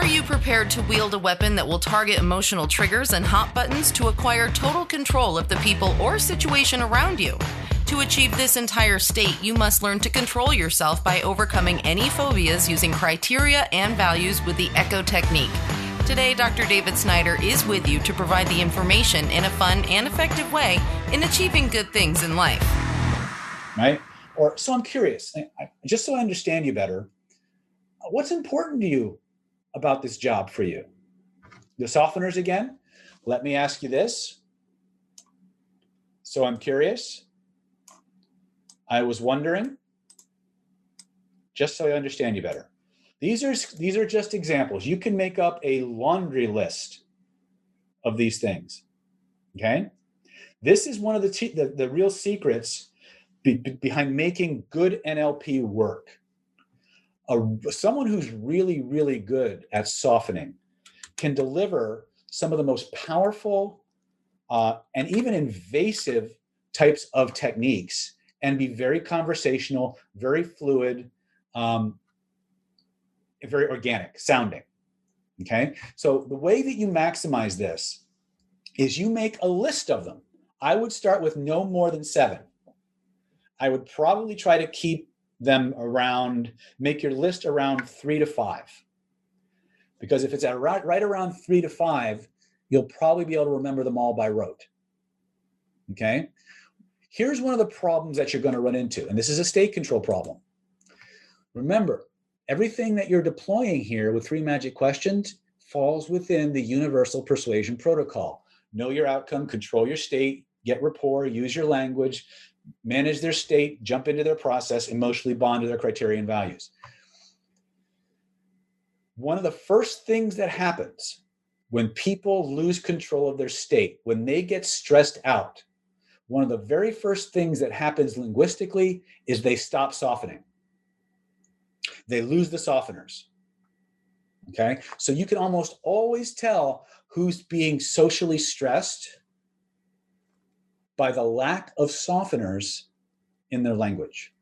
Are you prepared to wield a weapon that will target emotional triggers and hot buttons to acquire total control of the people or situation around you? To achieve this entire state, you must learn to control yourself by overcoming any phobias using criteria and values with the ECHO technique. Today, Dr. David Snyder is with you to provide the information in a fun and effective way in achieving good things in life. Right? Or, so I'm curious, just so I understand you better, what's important to you about this job for you? The softeners again? Let me ask you this. So I'm curious. I was wondering, just so I understand you better. These are these are just examples. You can make up a laundry list of these things. Okay? This is one of the the, the real secrets be, behind making good NLP work a, someone who's really, really good at softening can deliver some of the most powerful uh, and even invasive types of techniques and be very conversational, very fluid, um, very organic sounding. Okay. So the way that you maximize this is you make a list of them. I would start with no more than seven. I would probably try to keep them around, make your list around three to five. Because if it's at right, right around three to five, you'll probably be able to remember them all by rote. Okay. Here's one of the problems that you're going to run into, and this is a state control problem. Remember, everything that you're deploying here with three magic questions falls within the universal persuasion protocol. Know your outcome, control your state, get rapport, use your language, manage their state, jump into their process, emotionally bond to their criterion values. One of the first things that happens when people lose control of their state, when they get stressed out, one of the very first things that happens linguistically is they stop softening. They lose the softeners. Okay. So you can almost always tell who's being socially stressed by the lack of softeners in their language.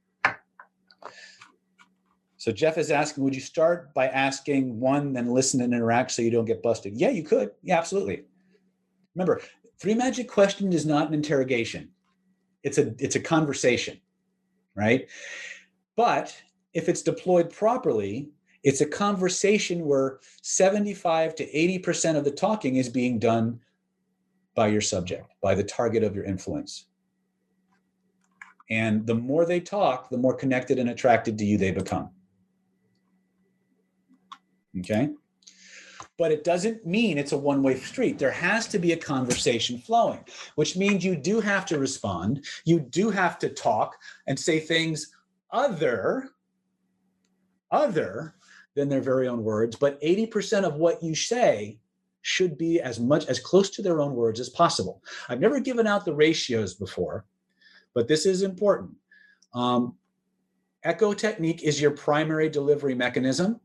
So Jeff is asking, would you start by asking one, then listen and interact so you don't get busted? Yeah, you could. Yeah, absolutely. Remember, three magic question is not an interrogation. It's a it's a conversation, right? But if it's deployed properly, it's a conversation where 75 to 80% of the talking is being done by your subject, by the target of your influence. And the more they talk, the more connected and attracted to you they become. Okay? But it doesn't mean it's a one way street. There has to be a conversation flowing, which means you do have to respond. You do have to talk and say things other, other than their very own words. But 80% of what you say should be as much as close to their own words as possible. I've never given out the ratios before, but this is important. Um, echo technique is your primary delivery mechanism.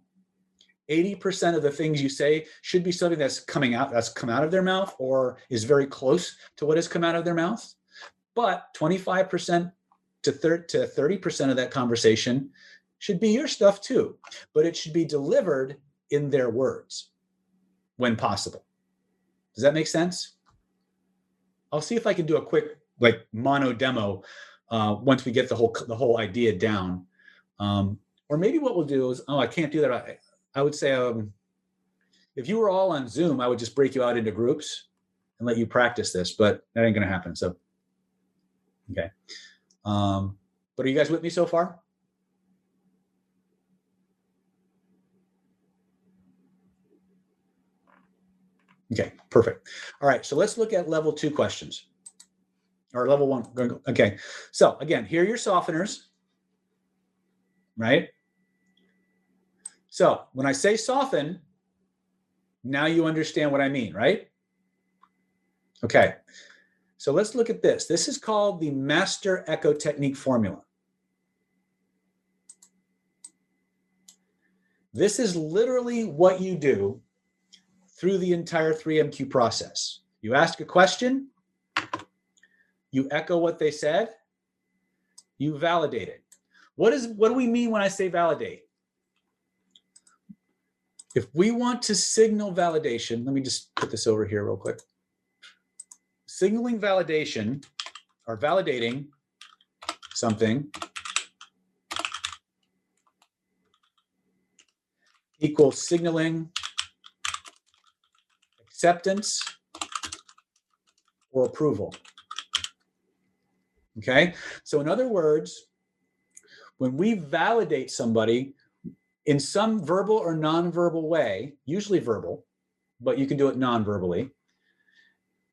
80% of the things you say should be something that's coming out that's come out of their mouth or is very close to what has come out of their mouth but 25% to 30% of that conversation should be your stuff too but it should be delivered in their words when possible. Does that make sense? I'll see if I can do a quick like mono demo uh, once we get the whole the whole idea down. Um, or maybe what we'll do is, oh, I can't do that. I, I would say um, if you were all on Zoom, I would just break you out into groups and let you practice this, but that ain't to happen. So, okay. Um, but are you guys with me so far? Okay, perfect. All right, so let's look at level two questions or level one. Okay, so again, here are your softeners, right? So when I say soften, now you understand what I mean, right? Okay, so let's look at this. This is called the Master Echo Technique Formula. This is literally what you do through the entire 3MQ process. You ask a question, you echo what they said, you validate it. What is what do we mean when I say validate? if we want to signal validation, let me just put this over here real quick. Signaling validation or validating something equals signaling acceptance or approval. Okay, so in other words, when we validate somebody in some verbal or nonverbal way, usually verbal, but you can do it non-verbally,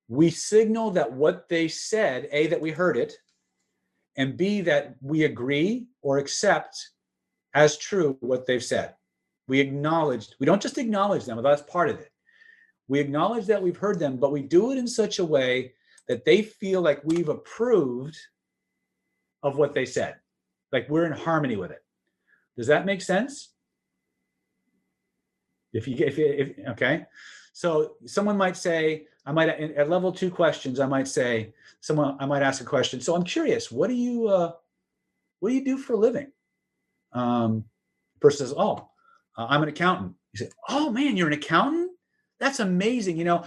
we signal that what they said, A, that we heard it, and B, that we agree or accept as true what they've said. We acknowledge, we don't just acknowledge them, that's part of it. We acknowledge that we've heard them, but we do it in such a way that they feel like we've approved of what they said, like we're in harmony with it. Does that make sense? If you, if, if okay, so someone might say, I might at level two questions, I might say, someone, I might ask a question. So I'm curious, what do you, uh, what do you do for a living? Um, person says, oh, uh, I'm an accountant. You say, oh man, you're an accountant? That's amazing. You know,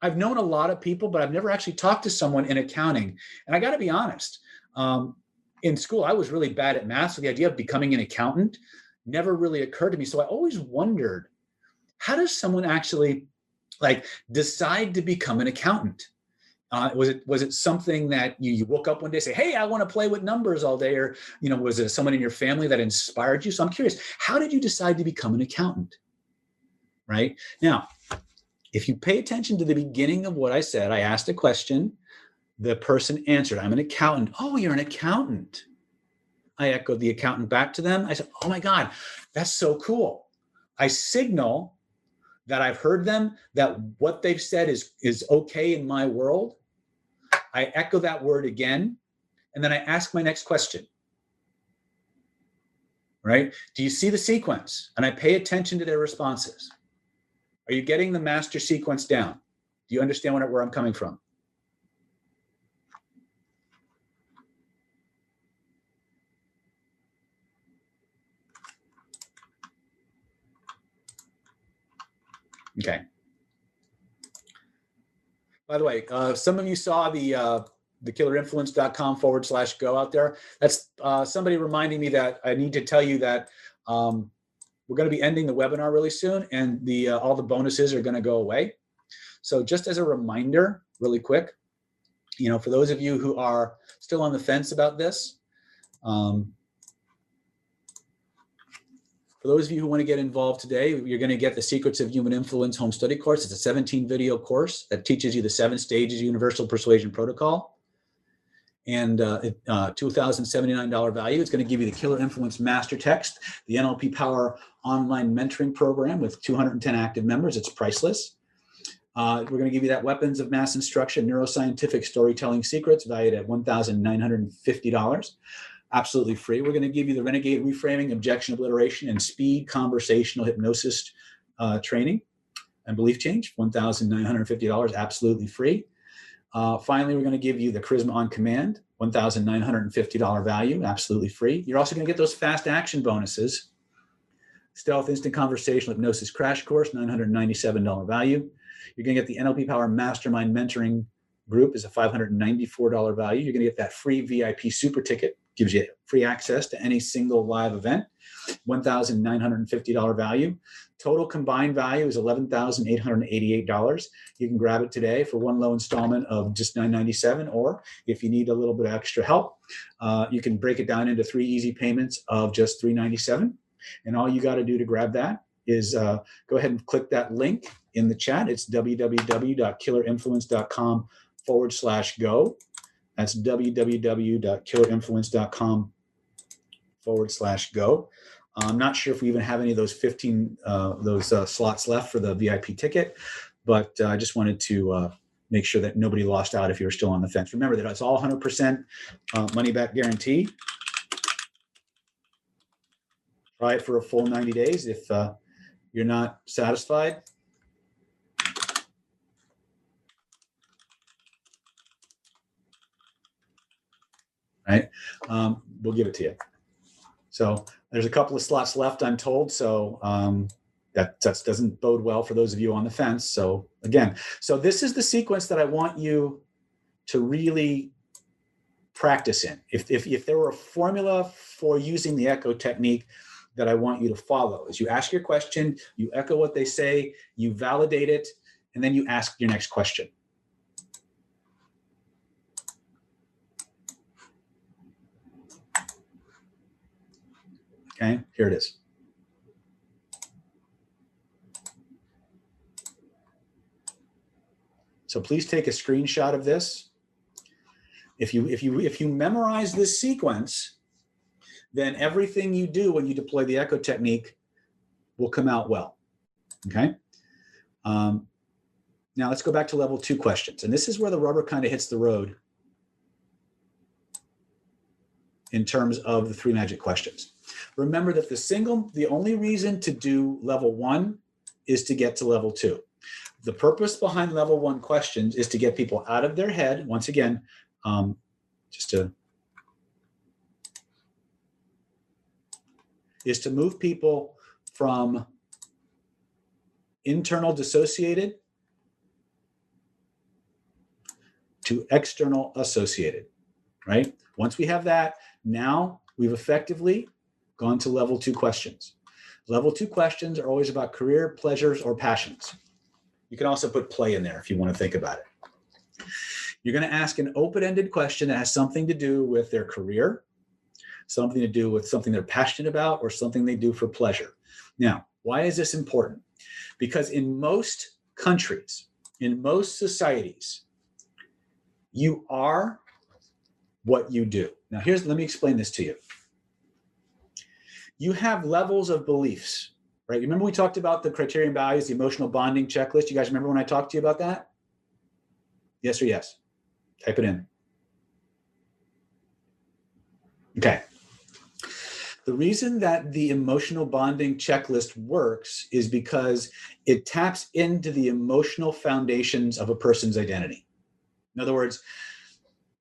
I've known a lot of people, but I've never actually talked to someone in accounting. And I got to be honest, um, in school, I was really bad at math. So the idea of becoming an accountant never really occurred to me. So I always wondered, how does someone actually like decide to become an accountant? Uh, was it was it something that you, you woke up one day say, "Hey, I want to play with numbers all day," or you know, was it someone in your family that inspired you? So I'm curious, how did you decide to become an accountant? Right now, if you pay attention to the beginning of what I said, I asked a question. The person answered, "I'm an accountant." Oh, you're an accountant. I echoed the accountant back to them. I said, "Oh my God, that's so cool." I signal that I've heard them, that what they've said is is okay in my world. I echo that word again, and then I ask my next question. Right? Do you see the sequence? And I pay attention to their responses. Are you getting the master sequence down? Do you understand where I'm coming from? Okay. By the way, uh, some of you saw the uh, the killerinfluence.com forward slash go out there. That's uh, somebody reminding me that I need to tell you that um, we're going to be ending the webinar really soon, and the uh, all the bonuses are going to go away. So just as a reminder, really quick, you know, for those of you who are still on the fence about this, um, for those of you who want to get involved today, you're going to get the Secrets of Human Influence home study course. It's a 17 video course that teaches you the seven stages universal persuasion protocol. And uh, uh, $2,079 value. It's going to give you the Killer Influence Master Text, the NLP Power online mentoring program with 210 active members. It's priceless. Uh, we're going to give you that Weapons of Mass Instruction Neuroscientific Storytelling Secrets valued at $1,950 absolutely free. We're going to give you the Renegade Reframing, Objection Obliteration, and Speed Conversational Hypnosis uh, Training and Belief Change, $1,950, absolutely free. Uh, finally, we're going to give you the Charisma on Command, $1,950 value, absolutely free. You're also going to get those fast action bonuses. Stealth Instant Conversational Hypnosis Crash Course, $997 value. You're going to get the NLP Power Mastermind Mentoring Group is a $594 value. You're going to get that free VIP super ticket gives you free access to any single live event, $1,950 value. Total combined value is $11,888. You can grab it today for one low installment of just 997, or if you need a little bit of extra help, uh, you can break it down into three easy payments of just 397. And all you got to do to grab that is uh, go ahead and click that link in the chat. It's www.killerinfluence.com forward slash go. That's www.killerinfluence.com forward slash go. I'm not sure if we even have any of those 15 uh, those uh, slots left for the VIP ticket, but uh, I just wanted to uh, make sure that nobody lost out if you're still on the fence. Remember that it's all 100% uh, money back guarantee. Try it for a full 90 days. If you're not satisfied, right? Um, we'll give it to you. So there's a couple of slots left, I'm told. So um, that that doesn't bode well for those of you on the fence. So again, so this is the sequence that I want you to really practice in. If, if, if there were a formula for using the echo technique that I want you to follow is you ask your question, you echo what they say, you validate it, and then you ask your next question. Okay, here it is. So please take a screenshot of this. If you if you if you memorize this sequence, then everything you do when you deploy the echo technique will come out well. Okay. Um, now let's go back to level two questions. And this is where the rubber kind of hits the road in terms of the three magic questions. Remember that the single, the only reason to do level one is to get to level two. The purpose behind level one questions is to get people out of their head. Once again, um, just to is to move people from internal dissociated to external associated, right? Once we have that, now we've effectively gone to level two questions. Level two questions are always about career, pleasures, or passions. You can also put play in there if you want to think about it. You're going to ask an open ended question that has something to do with their career, something to do with something they're passionate about, or something they do for pleasure. Now, why is this important? Because in most countries, in most societies, you are what you do. Now, here's let me explain this to you. You have levels of beliefs, right? Remember we talked about the criterion values, the emotional bonding checklist. You guys remember when I talked to you about that? Yes or yes? Type it in. Okay. The reason that the emotional bonding checklist works is because it taps into the emotional foundations of a person's identity. In other words,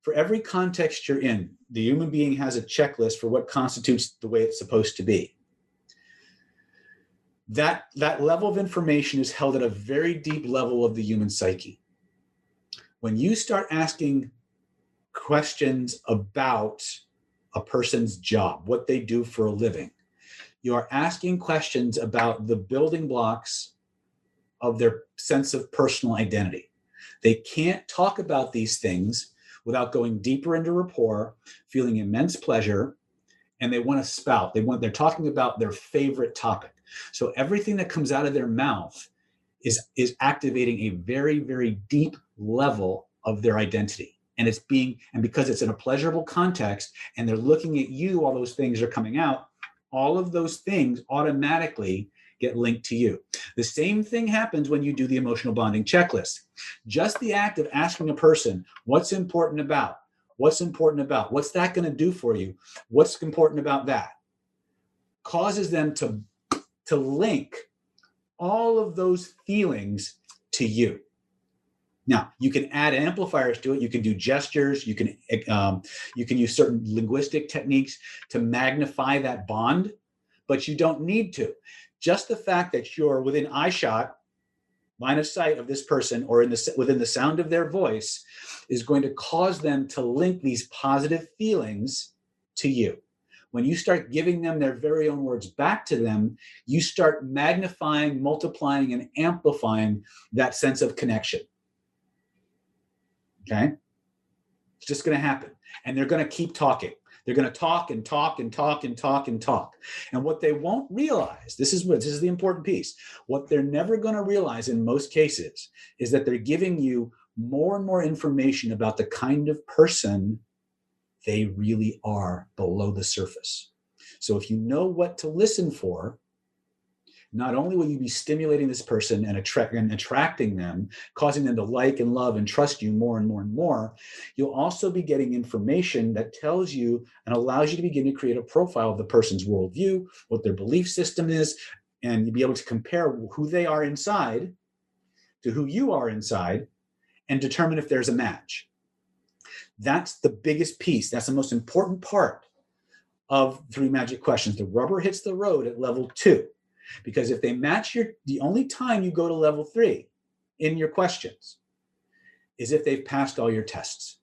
for every context you're in, the human being has a checklist for what constitutes the way it's supposed to be. That, that level of information is held at a very deep level of the human psyche. When you start asking questions about a person's job, what they do for a living, you are asking questions about the building blocks of their sense of personal identity. They can't talk about these things without going deeper into rapport, feeling immense pleasure, and they want to spout. They want they're talking about their favorite topic. So everything that comes out of their mouth is is activating a very very deep level of their identity. And it's being and because it's in a pleasurable context and they're looking at you all those things are coming out, all of those things automatically get linked to you. The same thing happens when you do the emotional bonding checklist. Just the act of asking a person, what's important about? What's important about? What's that going to do for you? What's important about that? Causes them to, to link all of those feelings to you. Now you can add amplifiers to it. You can do gestures. You can um, you can use certain linguistic techniques to magnify that bond, but you don't need to just the fact that you're within eye shot line of sight of this person or in the within the sound of their voice is going to cause them to link these positive feelings to you. When you start giving them their very own words back to them you start magnifying multiplying and amplifying that sense of connection. Okay? It's just going to happen. And they're going to keep talking they're going to talk and talk and talk and talk and talk. And what they won't realize, this is what this is the important piece. What they're never going to realize in most cases is that they're giving you more and more information about the kind of person they really are below the surface. So if you know what to listen for, not only will you be stimulating this person and, and attracting them, causing them to like and love and trust you more and more and more, you'll also be getting information that tells you and allows you to begin to create a profile of the person's worldview, what their belief system is, and you'll be able to compare who they are inside to who you are inside and determine if there's a match. That's the biggest piece. That's the most important part of three magic questions. The rubber hits the road at level two Because if they match your, the only time you go to level three in your questions is if they've passed all your tests.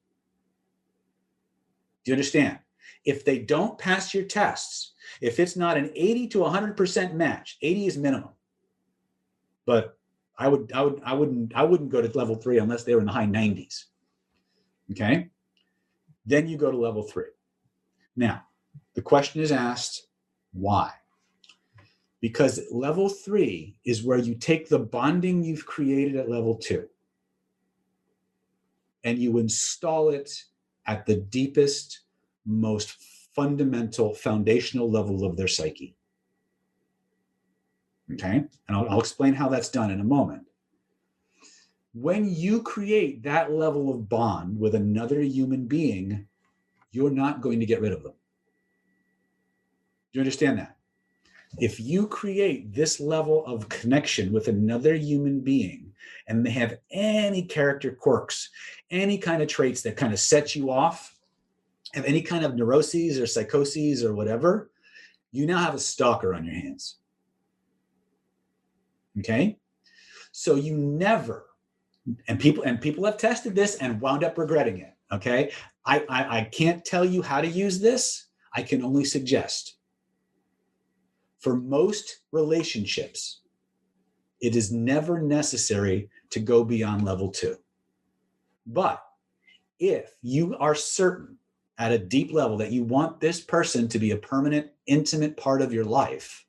Do you understand? If they don't pass your tests, if it's not an 80 to 100% match, 80 is minimum. But I would I would I wouldn't I wouldn't go to level 3 unless they were in the high 90s. Okay? Then you go to level 3. Now, the question is asked, why? Because level 3 is where you take the bonding you've created at level 2 and you install it at the deepest most fundamental foundational level of their psyche. Okay. And I'll, I'll, explain how that's done in a moment. When you create that level of bond with another human being, you're not going to get rid of them. Do you understand that? If you create this level of connection with another human being and they have any character quirks, any kind of traits that kind of set you off, have any kind of neuroses or psychoses or whatever, you now have a stalker on your hands. Okay? So you never, and people and people have tested this and wound up regretting it. Okay. I, I, I can't tell you how to use this. I can only suggest. For most relationships, it is never necessary to go beyond level two. But if you are certain at a deep level that you want this person to be a permanent, intimate part of your life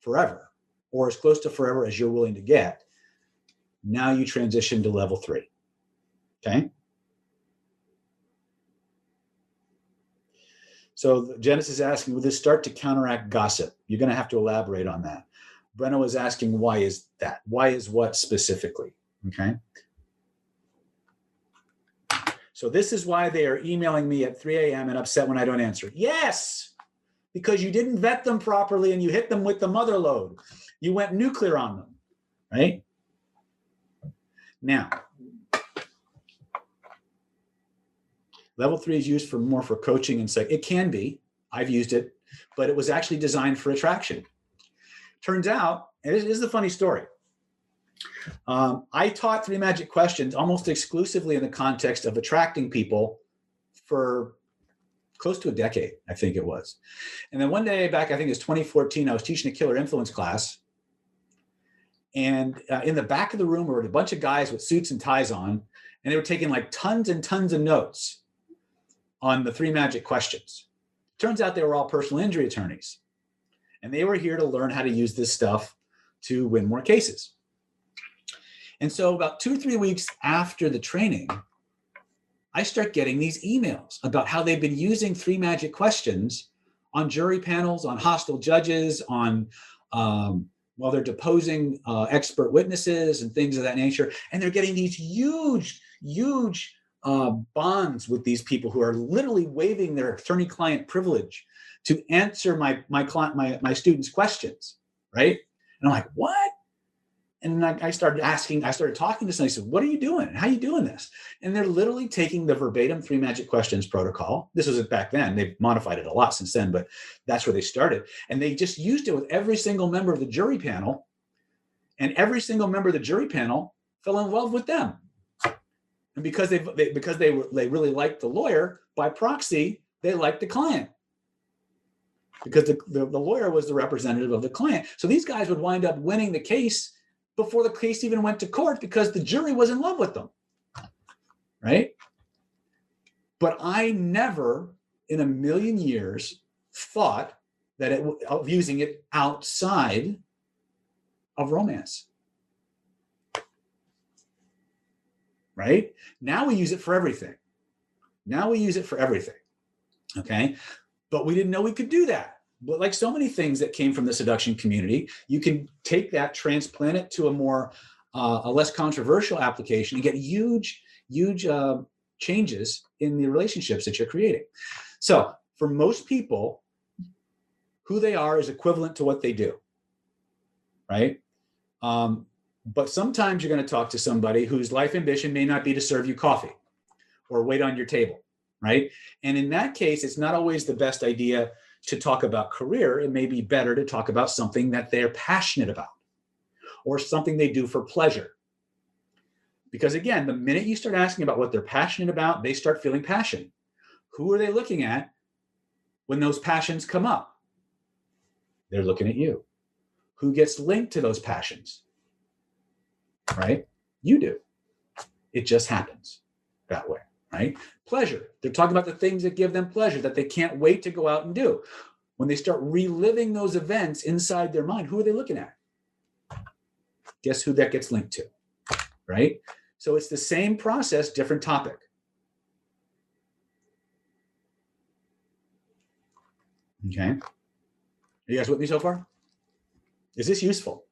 forever, or as close to forever as you're willing to get, now you transition to level three. Okay. So Genesis is asking, will this start to counteract gossip? You're going to have to elaborate on that. Brenna was asking, why is that? Why is what specifically? Okay. So this is why they are emailing me at 3 a.m. and upset when I don't answer. Yes, because you didn't vet them properly and you hit them with the mother lode. You went nuclear on them, right? Now, level three is used for more for coaching and psych. It can be. I've used it, but it was actually designed for attraction. Turns out, and this is the funny story. Um, I taught three magic questions almost exclusively in the context of attracting people for close to a decade, I think it was. And then one day back, I think it was 2014, I was teaching a killer influence class. And uh, in the back of the room were a bunch of guys with suits and ties on, and they were taking like tons and tons of notes on the three magic questions. Turns out they were all personal injury attorneys. And they were here to learn how to use this stuff to win more cases. And so, about two or three weeks after the training, I start getting these emails about how they've been using three magic questions on jury panels, on hostile judges, on um, while they're deposing uh, expert witnesses and things of that nature. And they're getting these huge, huge uh, bonds with these people who are literally waiving their attorney-client privilege to answer my my client my my students' questions, right? And I'm like, what? and I, I started asking, I started talking to somebody. I said, "What are you doing? How are you doing this?" And they're literally taking the verbatim three magic questions protocol. This was back then. They've modified it a lot since then, but that's where they started. And they just used it with every single member of the jury panel, and every single member of the jury panel fell in love with them. And because they, they because they they really liked the lawyer by proxy, they liked the client because the, the, the lawyer was the representative of the client. So these guys would wind up winning the case before the case even went to court because the jury was in love with them. Right? But I never in a million years thought that it of using it outside of romance. Right? Now we use it for everything. Now we use it for everything. Okay? But we didn't know we could do that but like so many things that came from the seduction community, you can take that, transplant it to a more, uh, a less controversial application and get huge, huge uh, changes in the relationships that you're creating. So for most people, who they are is equivalent to what they do, right? Um, but sometimes you're going to talk to somebody whose life ambition may not be to serve you coffee or wait on your table, right? And in that case, it's not always the best idea to talk about career, it may be better to talk about something that they're passionate about or something they do for pleasure. Because again, the minute you start asking about what they're passionate about, they start feeling passion. Who are they looking at when those passions come up? They're looking at you. Who gets linked to those passions? Right? You do. It just happens that way, right? Pleasure. They're talking about the things that give them pleasure that they can't wait to go out and do. When they start reliving those events inside their mind, who are they looking at? Guess who that gets linked to, right? So it's the same process, different topic. Okay. Are you guys with me so far? Is this useful?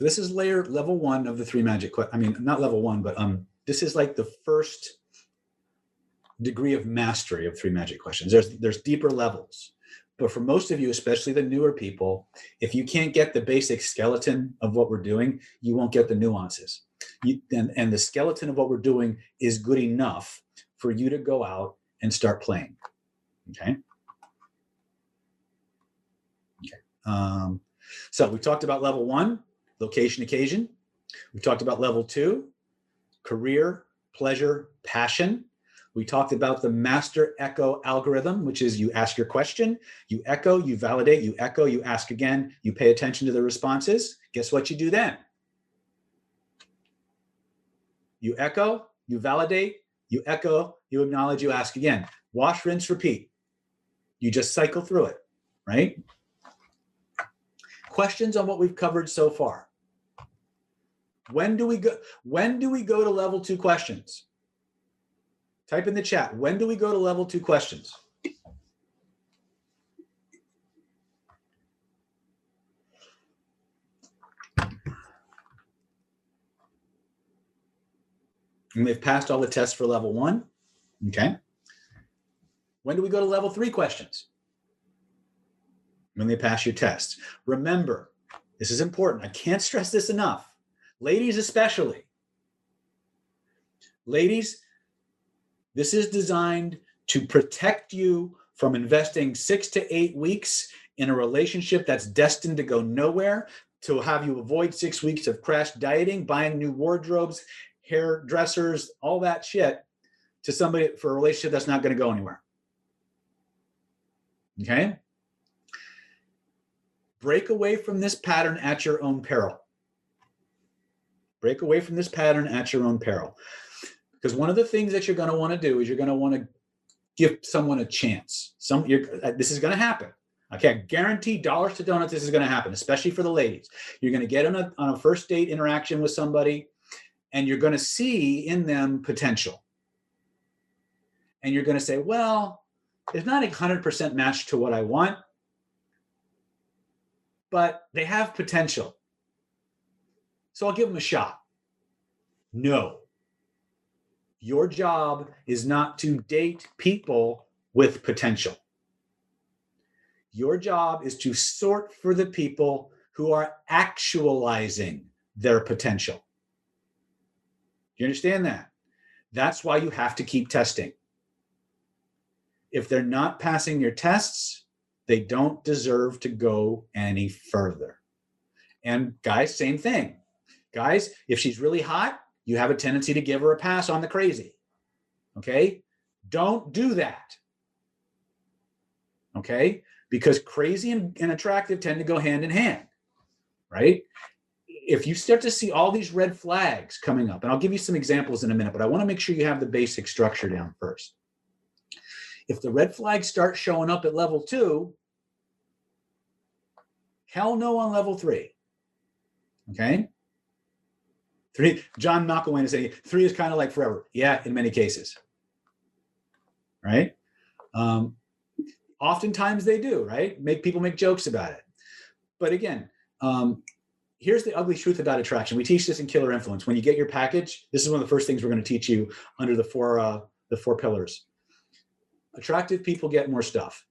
So this is layer level one of the three magic. I mean, not level one, but um, this is like the first degree of mastery of three magic questions. There's there's deeper levels, but for most of you, especially the newer people, if you can't get the basic skeleton of what we're doing, you won't get the nuances. You, and and the skeleton of what we're doing is good enough for you to go out and start playing. Okay. Okay. Um, so we talked about level one, location, occasion. We talked about level two, career, pleasure, passion. We talked about the master echo algorithm, which is you ask your question, you echo, you validate, you echo, you ask again, you pay attention to the responses. Guess what you do then? You echo, you validate, you echo, you acknowledge, you ask again. Wash, rinse, repeat. You just cycle through it, right? Questions on what we've covered so far. When do we go when do we go to level 2 questions? Type in the chat. When do we go to level 2 questions? And they've passed all the tests for level one. Okay. When do we go to level three questions? When they pass your test. Remember, this is important. I can't stress this enough. Ladies, especially. Ladies, this is designed to protect you from investing six to eight weeks in a relationship that's destined to go nowhere, to have you avoid six weeks of crash dieting, buying new wardrobes, hairdressers, all that shit to somebody for a relationship that's not going to go anywhere. Okay? Break away from this pattern at your own peril. Break away from this pattern at your own peril. Because one of the things that you're going to want to do is you're going to want to give someone a chance. Some uh, this is going to happen. Okay, I guarantee dollars to donuts this is going to happen, especially for the ladies. You're going to get on a, on a first date interaction with somebody and you're going to see in them potential. And you're going to say, well, it's not a 100% match to what I want, but they have potential. So I'll give them a shot. No. Your job is not to date people with potential. Your job is to sort for the people who are actualizing their potential. You understand that? That's why you have to keep testing. If they're not passing your tests, they don't deserve to go any further. And guys, same thing. Guys, if she's really hot, you have a tendency to give her a pass on the crazy. Okay? Don't do that. Okay? Because crazy and, and attractive tend to go hand in hand, right? if you start to see all these red flags coming up, and I'll give you some examples in a minute, but I want to make sure you have the basic structure down first. If the red flags start showing up at level two, hell no on level three. Okay. Three, John McElwain is saying three is kind of like forever. Yeah, in many cases. Right. Um, oftentimes they do, right? Make people make jokes about it. But again, um, here's the ugly truth about attraction. We teach this in Killer Influence. When you get your package, this is one of the first things we're going to teach you under the four uh, the four pillars. Attractive people get more stuff.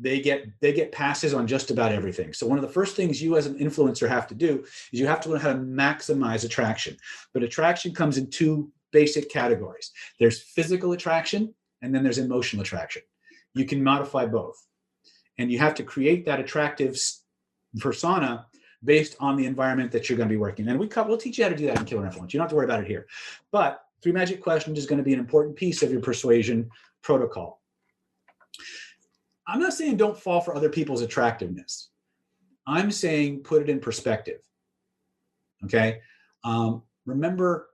They get they get passes on just about everything. So one of the first things you as an influencer have to do is you have to learn how to maximize attraction. But attraction comes in two basic categories there's physical attraction and then there's emotional attraction you can modify both and you have to create that attractive persona based on the environment that you're going to be working in. And we we'll teach you how to do that in Killer Influence. You don't have to worry about it here. But three magic questions is going to be an important piece of your persuasion protocol. I'm not saying don't fall for other people's attractiveness. I'm saying put it in perspective. Okay. Um, remember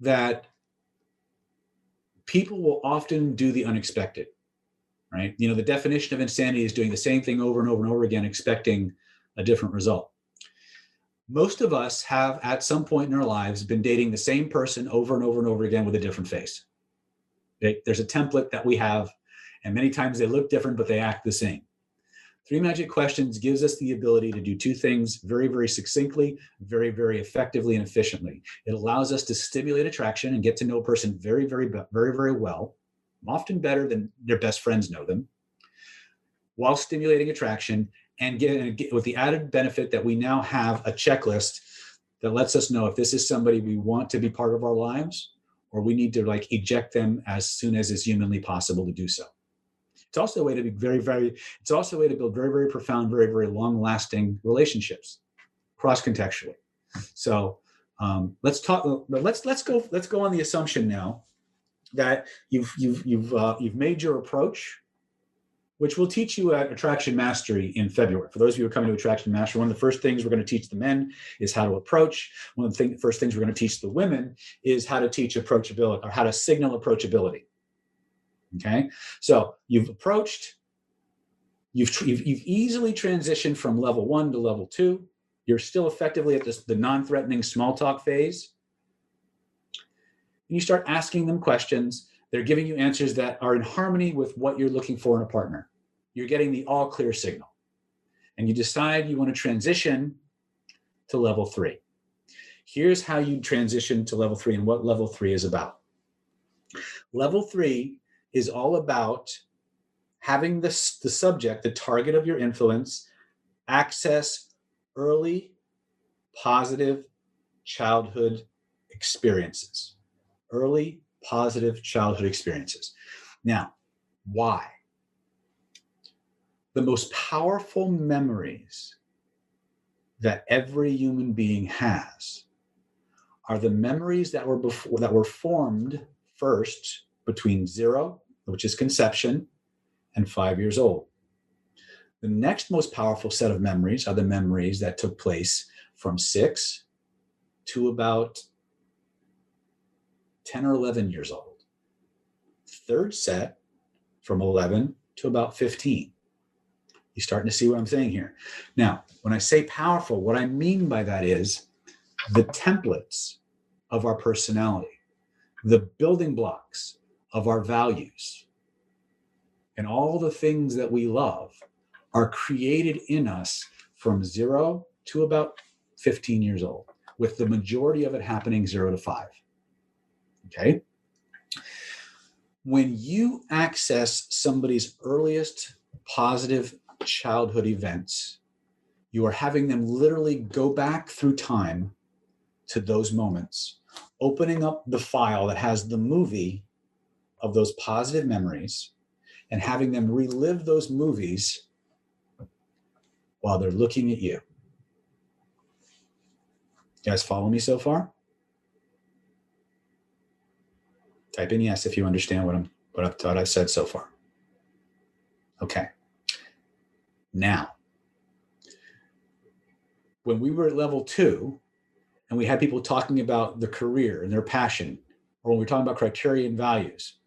that people will often do the unexpected, right? You know, the definition of insanity is doing the same thing over and over and over again, expecting a different result most of us have at some point in our lives been dating the same person over and over and over again with a different face. Okay? There's a template that we have, and many times they look different, but they act the same. Three Magic Questions gives us the ability to do two things very, very succinctly, very, very effectively and efficiently. It allows us to stimulate attraction and get to know a person very, very, very, very well, often better than their best friends know them, while stimulating attraction and get, with the added benefit that we now have a checklist that lets us know if this is somebody we want to be part of our lives or we need to like eject them as soon as is humanly possible to do so it's also a way to be very very it's also a way to build very very profound very very long lasting relationships cross contextually so um, let's talk let's let's go let's go on the assumption now that you've you've you've uh, you've made your approach which we'll teach you at Attraction Mastery in February. For those of you who are coming to Attraction Mastery, one of the first things we're going to teach the men is how to approach. One of the thing, first things we're going to teach the women is how to teach approachability or how to signal approachability. Okay, so you've approached, you've, you've, you've easily transitioned from level one to level two. You're still effectively at this, the non threatening small talk phase. And you start asking them questions. They're giving you answers that are in harmony with what you're looking for in a partner you're getting the all clear signal. And you decide you want to transition to level three. Here's how you transition to level three and what level three is about. Level three is all about having the, the subject, the target of your influence, access early positive childhood experiences. Early positive childhood experiences. Now, why? the most powerful memories that every human being has are the memories that were before that were formed first between zero which is conception and five years old. The next most powerful set of memories are the memories that took place from six to about 10 or 11 years old. Third set from 11 to about 15 you're starting to see what I'm saying here. Now, when I say powerful, what I mean by that is the templates of our personality, the building blocks of our values, and all the things that we love are created in us from zero to about 15 years old, with the majority of it happening zero to five. Okay. When you access somebody's earliest positive childhood events, you are having them literally go back through time to those moments, opening up the file that has the movie of those positive memories and having them relive those movies while they're looking at you. You guys follow me so far? Type in yes if you understand what I'm what I've thought I've said so far. Okay now. When we were at level two and we had people talking about the career and their passion, or when we are talking about criteria and values,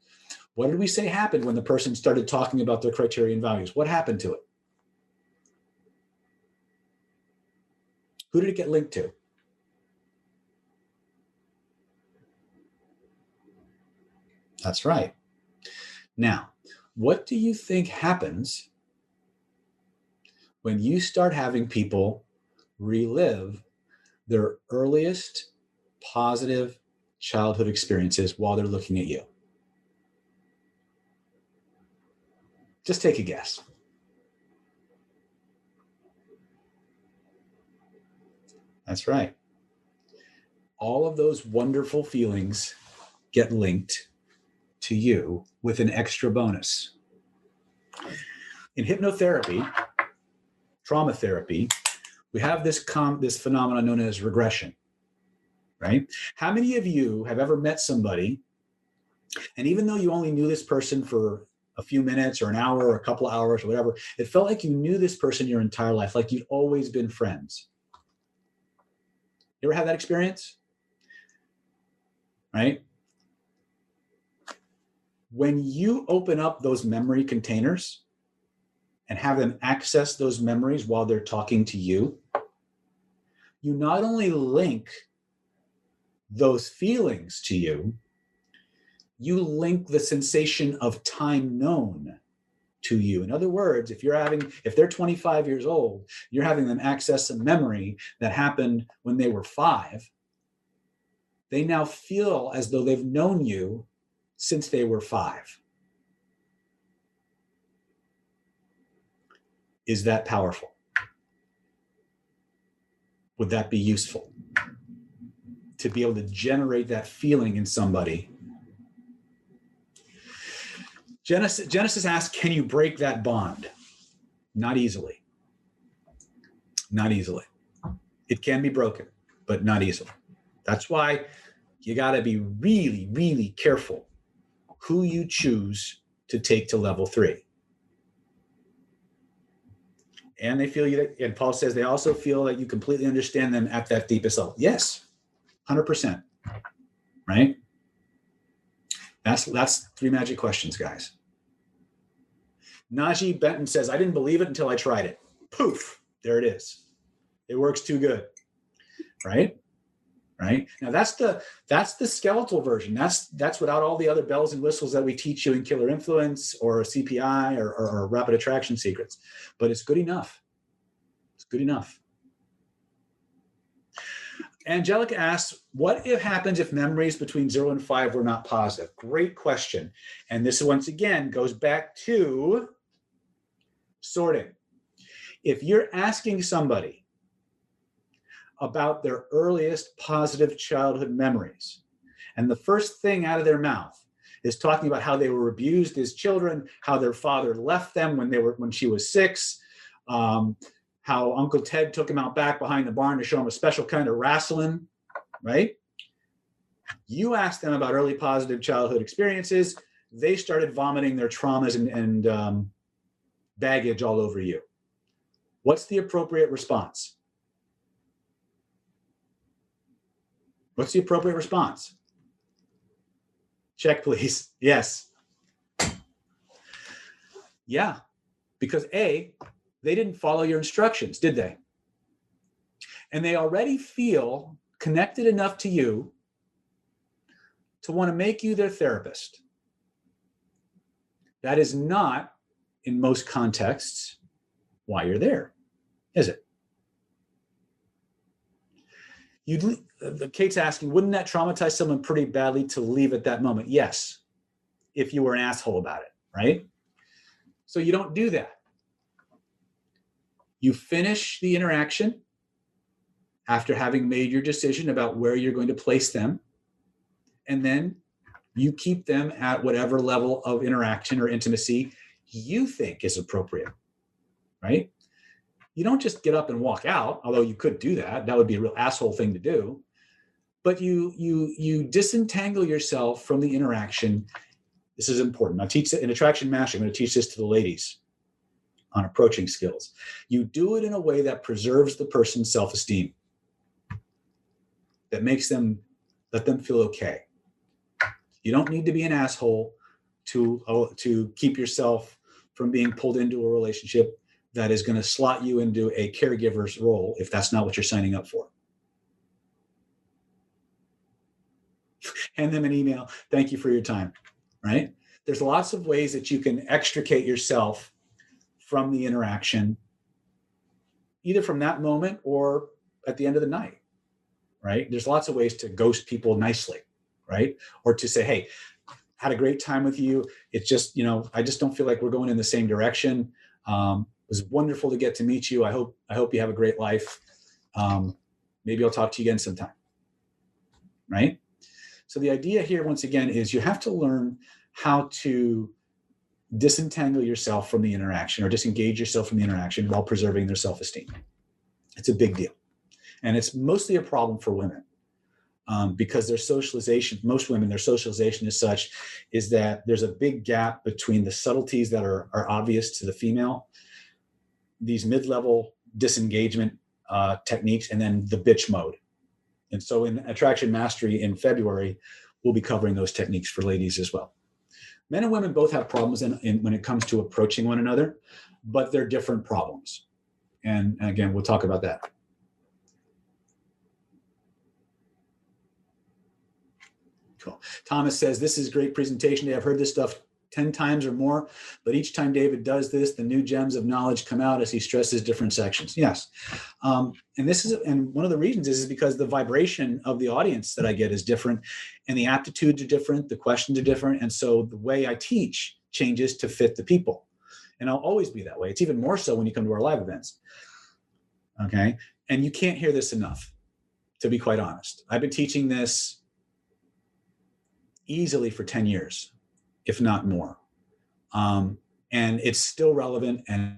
what did we say happened when the person started talking about their criterion values? What happened to it? Who did it get linked to? That's right. Now, what do you think happens when you start having people relive their earliest positive childhood experiences while they're looking at you. Just take a guess. That's right. All of those wonderful feelings get linked to you with an extra bonus. In hypnotherapy, trauma therapy, we have this com- this phenomenon known as regression. Right? How many of you have ever met somebody and even though you only knew this person for a few minutes or an hour or a couple hours or whatever, it felt like you knew this person your entire life, like you'd always been friends. You ever have that experience? Right? When you open up those memory containers and have them access those memories while they're talking to you, you not only link those feelings to you, you link the sensation of time known to you. In other words, if you're having, if they're 25 years old, you're having them access a memory that happened when they were five, they now feel as though they've known you since they were five. Is that powerful? Would that be useful? To be able to generate that feeling in somebody Genesis, Genesis asks, can you break that bond? Not easily. Not easily. It can be broken, but not easily. That's why you got to be really, really careful who you choose to take to level three. And they feel you, and Paul says they also feel that you completely understand them at that deepest level. Yes, 100%. Right? That's that's three magic questions, guys. Najee Benton says, I didn't believe it until I tried it. Poof, there it is. It works too good. Right? Right? Now that's the that's the skeletal version. That's that's without all the other bells and whistles that we teach you in killer influence or CPI or, or, or rapid attraction secrets. But it's good enough. It's good enough. Angelica asks, what if happens if memories between zero and five were not positive? Great question. And this once again goes back to sorting. If you're asking somebody about their earliest positive childhood memories, and the first thing out of their mouth is talking about how they were abused as children, how their father left them when they were when she was six, um, how Uncle Ted took him out back behind the barn to show him a special kind of wrestling, right? You asked them about early positive childhood experiences. They started vomiting their traumas and, and um, baggage all over you. What's the appropriate response? What's the appropriate response? Check, please. Yes. Yeah, because A, they didn't follow your instructions, did they? And they already feel connected enough to you to want to make you their therapist. That is not, in most contexts, why you're there, is it? You'd, uh, Kate's asking, wouldn't that traumatize someone pretty badly to leave at that moment? Yes, if you were an asshole about it, right? So you don't do that. You finish the interaction after having made your decision about where you're going to place them. And then you keep them at whatever level of interaction or intimacy you think is appropriate, right? You don't just get up and walk out, although you could do that. That would be a real asshole thing to do. But you you you disentangle yourself from the interaction. This is important. I teach it in attraction mastery. I'm going to teach this to the ladies on approaching skills. You do it in a way that preserves the person's self esteem, that makes them, let them feel okay. You don't need to be an asshole to, to keep yourself from being pulled into a relationship that is going to slot you into a caregiver's role if that's not what you're signing up for. Hand them an email. Thank you for your time. Right? There's lots of ways that you can extricate yourself from the interaction, either from that moment or at the end of the night, right? There's lots of ways to ghost people nicely, right? Or to say, hey, had a great time with you. It's just, you know, I just don't feel like we're going in the same direction. Um, it was wonderful to get to meet you. I hope I hope you have a great life. Um, maybe I'll talk to you again sometime. Right? So the idea here, once again, is you have to learn how to disentangle yourself from the interaction or disengage yourself from the interaction while preserving their self-esteem. It's a big deal. And it's mostly a problem for women. Um, because their socialization, most women, their socialization is such, is that there's a big gap between the subtleties that are, are obvious to the female, these mid-level disengagement uh, techniques, and then the bitch mode. And so in Attraction Mastery in February, we'll be covering those techniques for ladies as well. Men and women both have problems in, in, when it comes to approaching one another, but they're different problems. And again, we'll talk about that. Cool. Thomas says, This is great presentation. I've heard this stuff 10 times or more, but each time David does this, the new gems of knowledge come out as he stresses different sections. Yes. Um, and this is, and one of the reasons is, is because the vibration of the audience that I get is different and the aptitudes are different, the questions are different. And so the way I teach changes to fit the people. And I'll always be that way. It's even more so when you come to our live events. Okay. And you can't hear this enough, to be quite honest. I've been teaching this easily for 10 years, if not more. Um, and it's still relevant and,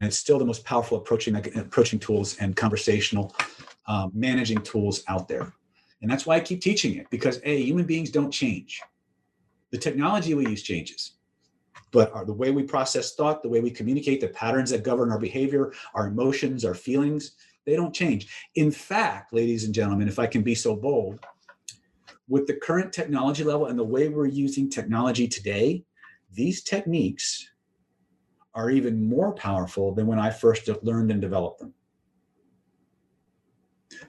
and, it's still the most powerful approaching approaching tools and conversational um, managing tools out there. And that's why I keep teaching it because a human beings don't change. The technology we use changes, but our, the way we process thought, the way we communicate, the patterns that govern our behavior, our emotions, our feelings, they don't change. In fact, ladies and gentlemen, if I can be so bold, with the current technology level and the way we're using technology today, these techniques are even more powerful than when I first learned and developed them.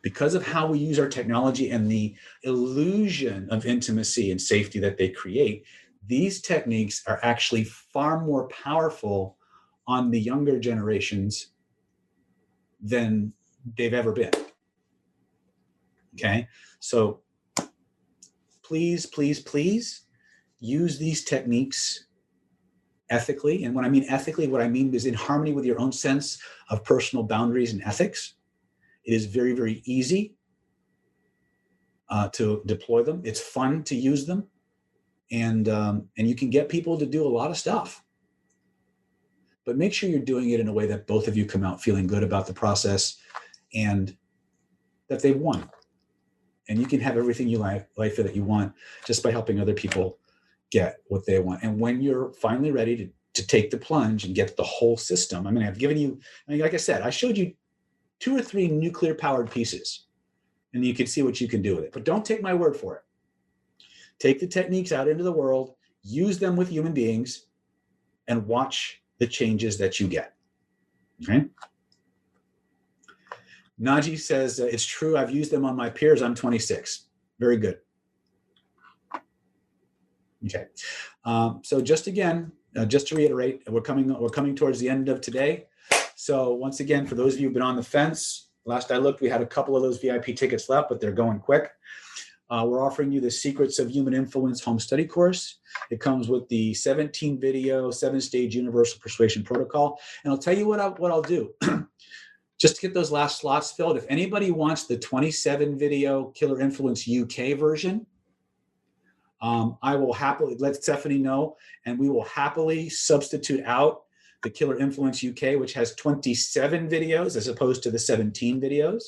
Because of how we use our technology and the illusion of intimacy and safety that they create, these techniques are actually far more powerful on the younger generations than they've ever been. Okay, so please, please, please use these techniques ethically. And when I mean ethically, what I mean is in harmony with your own sense of personal boundaries and ethics. It is very, very easy uh, to deploy them. It's fun to use them, and um, and you can get people to do a lot of stuff. But make sure you're doing it in a way that both of you come out feeling good about the process, and that they've won and you can have everything you like life that you want just by helping other people get what they want. And when you're finally ready to, to take the plunge and get the whole system i mean i've given you I mean, like i said i showed you two or three nuclear powered pieces and you can see what you can do with it. But don't take my word for it. Take the techniques out into the world use them with human beings and watch the changes that you get. Okay Naji says, it's true. I've used them on my peers. I'm 26. Very good. Okay. Um, so just again, uh, just to reiterate, we're coming, we're coming towards the end of today. So once again, for those of you who've been on the fence, last I looked, we had a couple of those VIP tickets left, but they're going quick. Uh, we're offering you the Secrets of Human Influence home study course. It comes with the 17 video, seven stage universal persuasion protocol. And I'll tell you what, I, what I'll do. just to get those last slots filled, if anybody wants the 27 video Killer Influence UK version, um, I will happily let Stephanie know, and we will happily substitute out the Killer Influence UK, which has 27 videos as opposed to the 17 videos.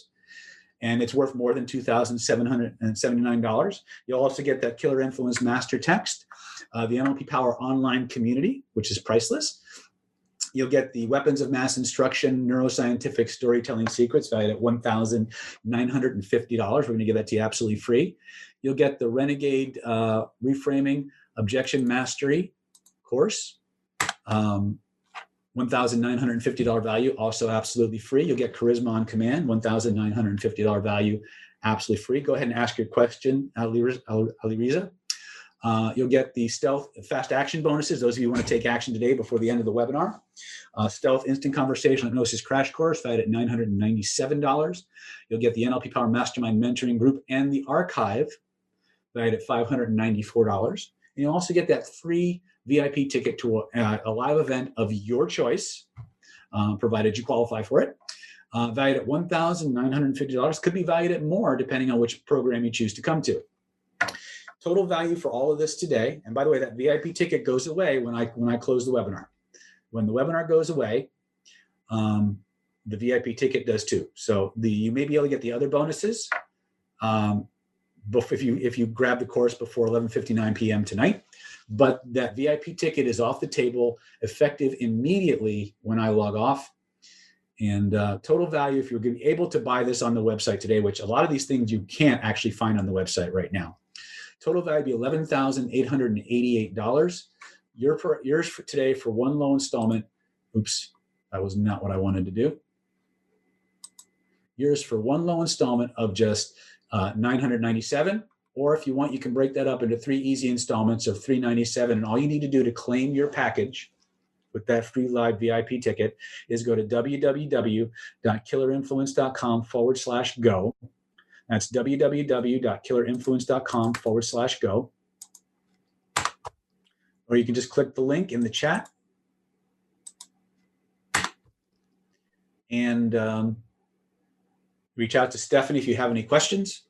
And it's worth more than $2,779. You'll also get that Killer Influence Master Text, uh, the NLP Power Online Community, which is priceless, You'll get the Weapons of Mass Instruction Neuroscientific Storytelling Secrets valued at $1,950. We're going to give that to you absolutely free. You'll get the Renegade uh, Reframing Objection Mastery course. Um, $1,950 value, also absolutely free. You'll get Charisma on Command, $1,950 value, absolutely free. Go ahead and ask your question, Ali Riza. Uh, you'll get the stealth fast action bonuses. Those of you who want to take action today before the end of the webinar. Uh, stealth instant conversation hypnosis crash course valued at $997. You'll get the NLP Power Mastermind mentoring group and the archive valued at $594. And you'll also get that free VIP ticket to a, a live event of your choice, uh, provided you qualify for it. Uh, valued at $1,950. Could be valued at more depending on which program you choose to come to. Total value for all of this today. And by the way, that VIP ticket goes away when I when I close the webinar. When the webinar goes away, um, the VIP ticket does too. So the you may be able to get the other bonuses um, if you if you grab the course before 11:59 p.m. tonight. But that VIP ticket is off the table, effective immediately when I log off. And uh, total value, if you're able to buy this on the website today, which a lot of these things you can't actually find on the website right now, total value be eleven thousand eight hundred and eighty-eight dollars. Your yours for today for one low installment. Oops, that was not what I wanted to do. Yours for one low installment of just uh, 997 or if you want you can break that up into three easy installments of 397 and all you need to do to claim your package with that free live vip ticket is go to www.killerinfluence.com forward slash go that's www.killerinfluence.com forward slash go or you can just click the link in the chat and um, reach out to Stephanie if you have any questions.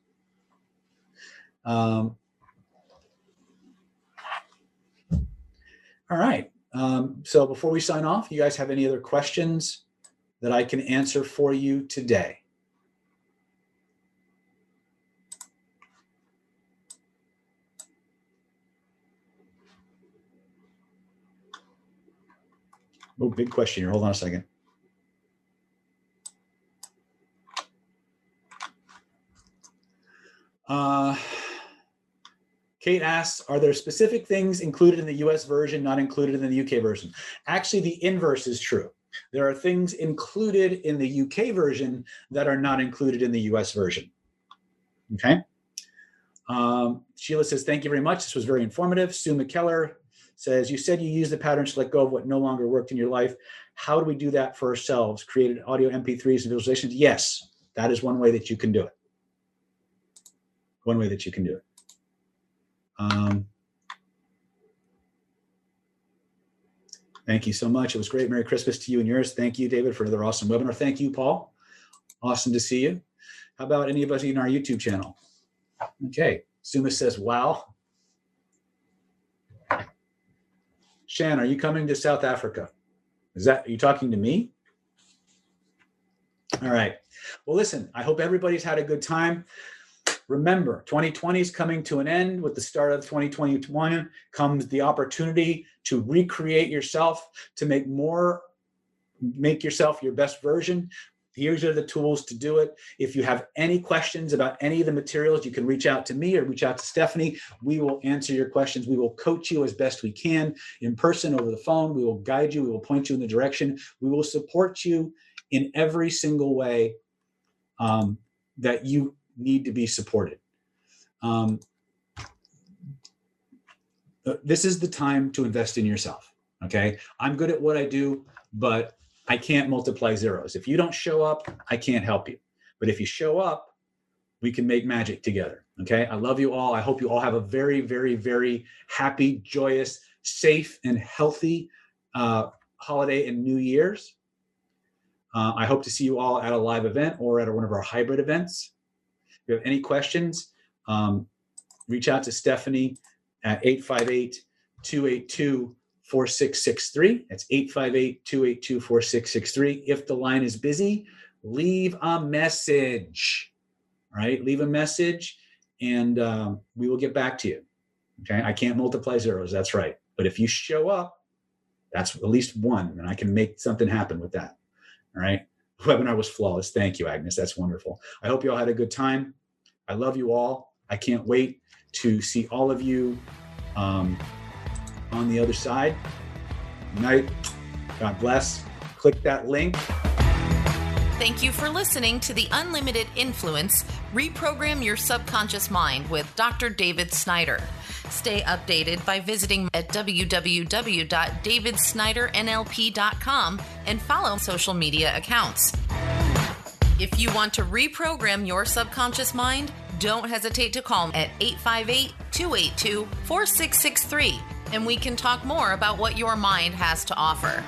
Um, all right. Um, so before we sign off, you guys have any other questions that I can answer for you today? Oh, big question here. Hold on a second. Uh, Kate asks, are there specific things included in the US version, not included in the UK version? Actually, the inverse is true. There are things included in the UK version that are not included in the US version. Okay. Um, Sheila says, thank you very much. This was very informative. Sue McKellar says, you said you use the patterns to let go of what no longer worked in your life. How do we do that for ourselves? Created audio MP3s and visualizations? Yes, that is one way that you can do it one way that you can do it. Um, thank you so much. It was great. Merry Christmas to you and yours. Thank you, David, for another awesome webinar. Thank you, Paul. Awesome to see you. How about any of us in our YouTube channel? Okay. Suma says, wow. Shan, are you coming to South Africa? Is that, are you talking to me? All right. Well, listen, I hope everybody's had a good time. Remember, 2020 is coming to an end. With the start of 2021 comes the opportunity to recreate yourself, to make more, make yourself your best version. Here's are the tools to do it. If you have any questions about any of the materials, you can reach out to me or reach out to Stephanie. We will answer your questions. We will coach you as best we can in person, over the phone. We will guide you. We will point you in the direction. We will support you in every single way um, that you need to be supported. Um, uh, this is the time to invest in yourself. Okay. I'm good at what I do, but I can't multiply zeros. If you don't show up, I can't help you. But if you show up, we can make magic together. Okay. I love you all. I hope you all have a very, very, very happy, joyous, safe, and healthy uh, holiday and New Year's. Uh, I hope to see you all at a live event or at one of our hybrid events If you have any questions, um, reach out to Stephanie at 858 282 4663. That's 858 282 4663. If the line is busy, leave a message. Right? Leave a message and um, we will get back to you. Okay. I can't multiply zeros. That's right. But if you show up, that's at least one, and I can make something happen with that. All right. Webinar was flawless. Thank you, Agnes. That's wonderful. I hope you all had a good time. I love you all. I can't wait to see all of you um, on the other side. Night. God bless. Click that link. Thank you for listening to the Unlimited Influence Reprogram Your Subconscious Mind with Dr. David Snyder. Stay updated by visiting at www.davidsnydernlp.com and follow social media accounts. If you want to reprogram your subconscious mind, don't hesitate to call at 858 282 4663 and we can talk more about what your mind has to offer.